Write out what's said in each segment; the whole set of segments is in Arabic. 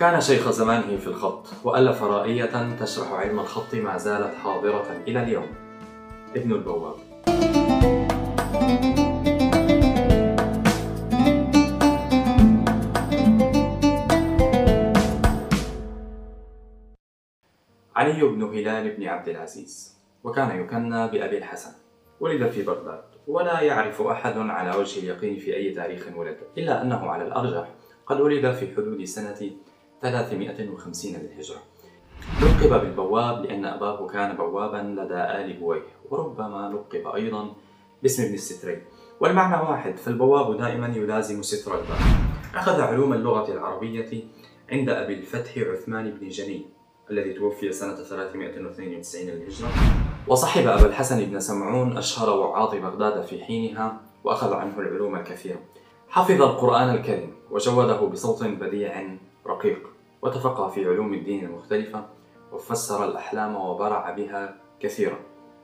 كان شيخ زمانه في الخط وألف رائية تشرح علم الخط ما زالت حاضرة إلى اليوم. ابن البواب. علي بن هلال بن عبد العزيز وكان يكنى بأبي الحسن ولد في بغداد ولا يعرف أحد على وجه اليقين في أي تاريخ ولد إلا أنه على الأرجح. قد ولد في حدود سنة 350 للهجرة. لقب بالبواب لأن أباه كان بوابا لدى آل بويه وربما لقب أيضا باسم ابن السترين والمعنى واحد فالبواب دائما يلازم ستر الباب. أخذ علوم اللغة العربية عند أبي الفتح عثمان بن جني الذي توفي سنة 392 للهجرة. وصحب أبا الحسن بن سمعون أشهر وعاظ بغداد في حينها وأخذ عنه العلوم الكثيرة حفظ القرآن الكريم وجوده بصوت بديع رقيق. وتفقه في علوم الدين المختلفة وفسر الأحلام وبرع بها كثيرا.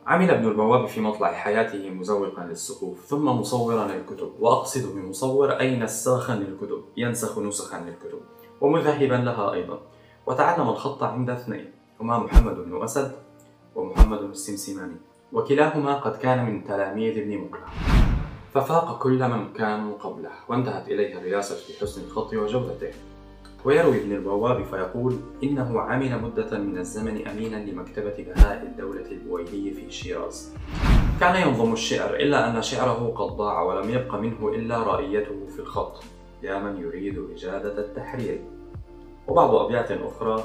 عمل ابن البواب في مطلع حياته مزوقا للصفوف ثم مصورا للكتب وأقصد بمصور أي نساخا للكتب ينسخ نسخا للكتب ومذهبا لها أيضا. وتعلم الخط عند اثنين هما محمد بن أسد ومحمد السمسماني وكلاهما قد كان من تلاميذ ابن مقلع. ففاق كل من كانوا قبله وانتهت إليه الرياسة في حسن الخط وجودته. ويروي ابن البواب فيقول إنه عمل مدة من الزمن أمينا لمكتبة بهاء الدولة البويهي في شيراز. كان ينظم الشعر إلا أن شعره قد ضاع ولم يبق منه إلا رأيته في الخط. يا من يريد إجادة التحرير. وبعض أبيات أخرى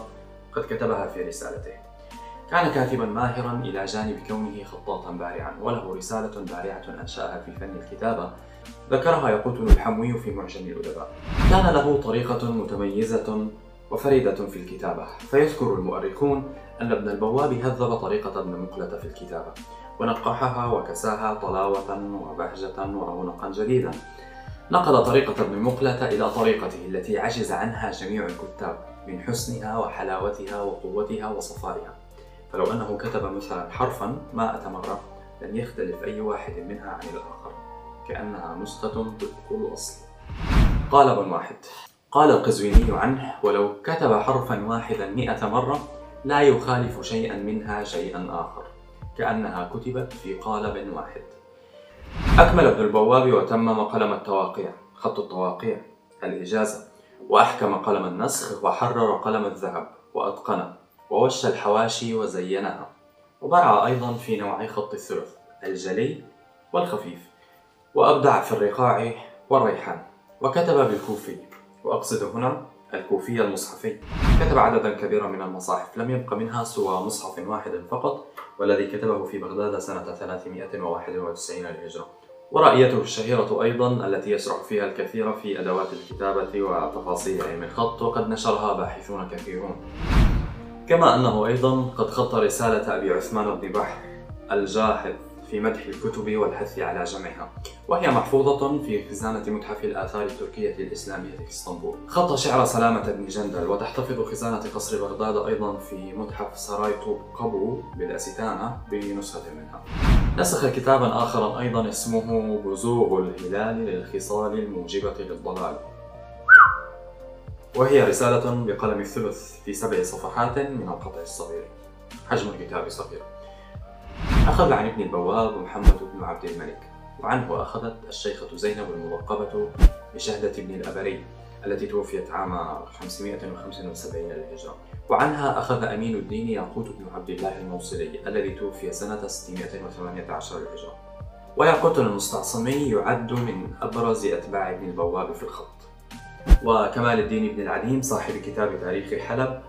قد كتبها في رسالته. كان كاتبا ماهرا إلى جانب كونه خطاطا بارعا وله رسالة بارعة أنشأها في فن الكتابة. ذكرها يقوتل الحموي في معجم الأدباء. كان له طريقة متميزة وفريدة في الكتابة. فيذكر المؤرخون أن ابن البواب هذب طريقة ابن مقلة في الكتابة ونقحها وكساها طلاوة وبهجة ورونقا جديدا. نقل طريقة ابن مقلة إلى طريقته التي عجز عنها جميع الكتاب من حسنها وحلاوتها وقوتها وصفائها. فلو أنه كتب مثلا حرفا ما أتمرة لن يختلف أي واحد منها عن الآخر. كأنها نسخة الأصل قال ابن واحد قال القزويني عنه ولو كتب حرفا واحدا مئة مرة لا يخالف شيئا منها شيئا آخر كأنها كتبت في قالب واحد. أكمل ابن البواب وتمم قلم التواقيع خط التواقيع الإجازة وأحكم قلم النسخ وحرر قلم الذهب وأتقنه ووش الحواشي وزينها وبرع أيضا في نوعي خط الثلث الجلي والخفيف. وأبدع في الرقاع والريحان. وكتب بالكوفي. وأقصد هنا الكوفي المصحفي. كتب عددا كبيرا من المصاحف. لم يبق منها سوى مصحف واحد فقط والذي كتبه في بغداد سنة 391 للهجرة. ورأيته الشهيرة أيضا التي يشرح فيها الكثير في أدوات الكتابة وتفاصيل علم الخط وقد نشرها باحثون كثيرون. كما أنه أيضا قد خط رسالة أبي عثمان بحر الجاحظ. في مدح الكتب والحث على جمعها. وهي محفوظة في خزانة متحف الآثار التركية الإسلامية في اسطنبول خط شعر سلامة بن جندل وتحتفظ خزانة قصر بغداد أيضا في متحف سراي طوب قبو بالأستانة بنسخة منها. نسخ كتابا آخر أيضا اسمه بزوغ الهلال للخصال الموجبة للضلال. وهي رسالة بقلم الثلث في سبع صفحات من القطع الصغير. حجم الكتاب صغير. أخذ عن ابن البواب محمد بن عبد الملك وعنه أخذت الشيخة زينب الملقبة بشهدة ابن الأبري التي توفيت عام 575 للهجرة. وعنها أخذ أمين الدين ياقوت بن عبد الله الموصلي الذي توفي سنة 618 للهجرة. وياقوت المستعصمي يعد من أبرز أتباع ابن البواب في الخط. وكمال الدين بن العديم صاحب كتاب تاريخ حلب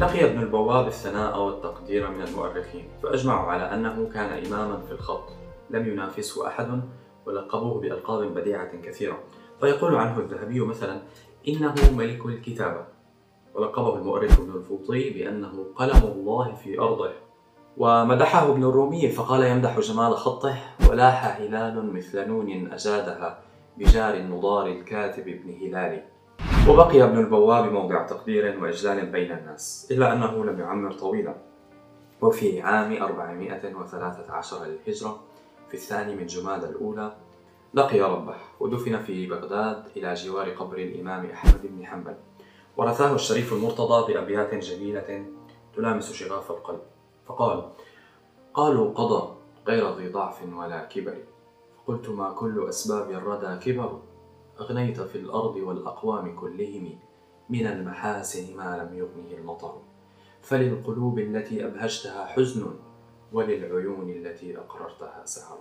لقي ابن البواب الثناء والتقدير من المؤرخين فأجمعوا على أنه كان إماما في الخط. لم ينافسه أحد ولقبوه بألقاب بديعة كثيرة. فيقول عنه الذهبي مثلا إنه ملك الكتابة ولقبه المؤرخ ابن الفوطي بأنه قلم الله في أرضه. ومدحه ابن الرومي فقال يمدح جمال خطه ولاح هلال مثل نون أجادها بجار النضار الكاتب ابن هلال وبقي ابن البواب موضع تقدير وإجلال بين الناس إلا أنه لم يعمر طويلا. وفي عام 413 للهجرة في الثاني من جماد الأولى لقي ربه ودفن في بغداد إلى جوار قبر الإمام أحمد بن حنبل. ورثاه الشريف المرتضى بأبيات جميلة تلامس شغاف القلب. فقال قالوا قضى غير ذي ضعف ولا كبر. فقلت ما كل أسباب الردى كبر؟ أغنيت في الأرض والأقوام كلهم من المحاسن ما لم يغنه المطر. فللقلوب التي أبهجتها حزن وللعيون التي أقررتها سهر.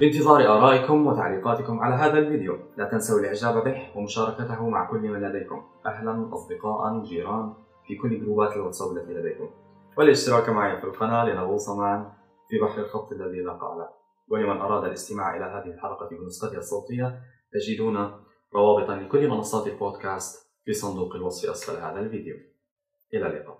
بانتظار آرائكم وتعليقاتكم على هذا الفيديو. لا تنسوا الإعجاب به ومشاركته مع كل من لديكم. أهلا أصدقاء جيران في كل جروبات الواتساب التي لديكم. والاشتراك معي في القناة لنغوص معا في بحر الخط الذي لا قاع ولمن أراد الاستماع إلى هذه الحلقة بنسختها الصوتية تجدون روابط لكل منصات البودكاست في صندوق الوصف أسفل هذا الفيديو. إلى اللقاء.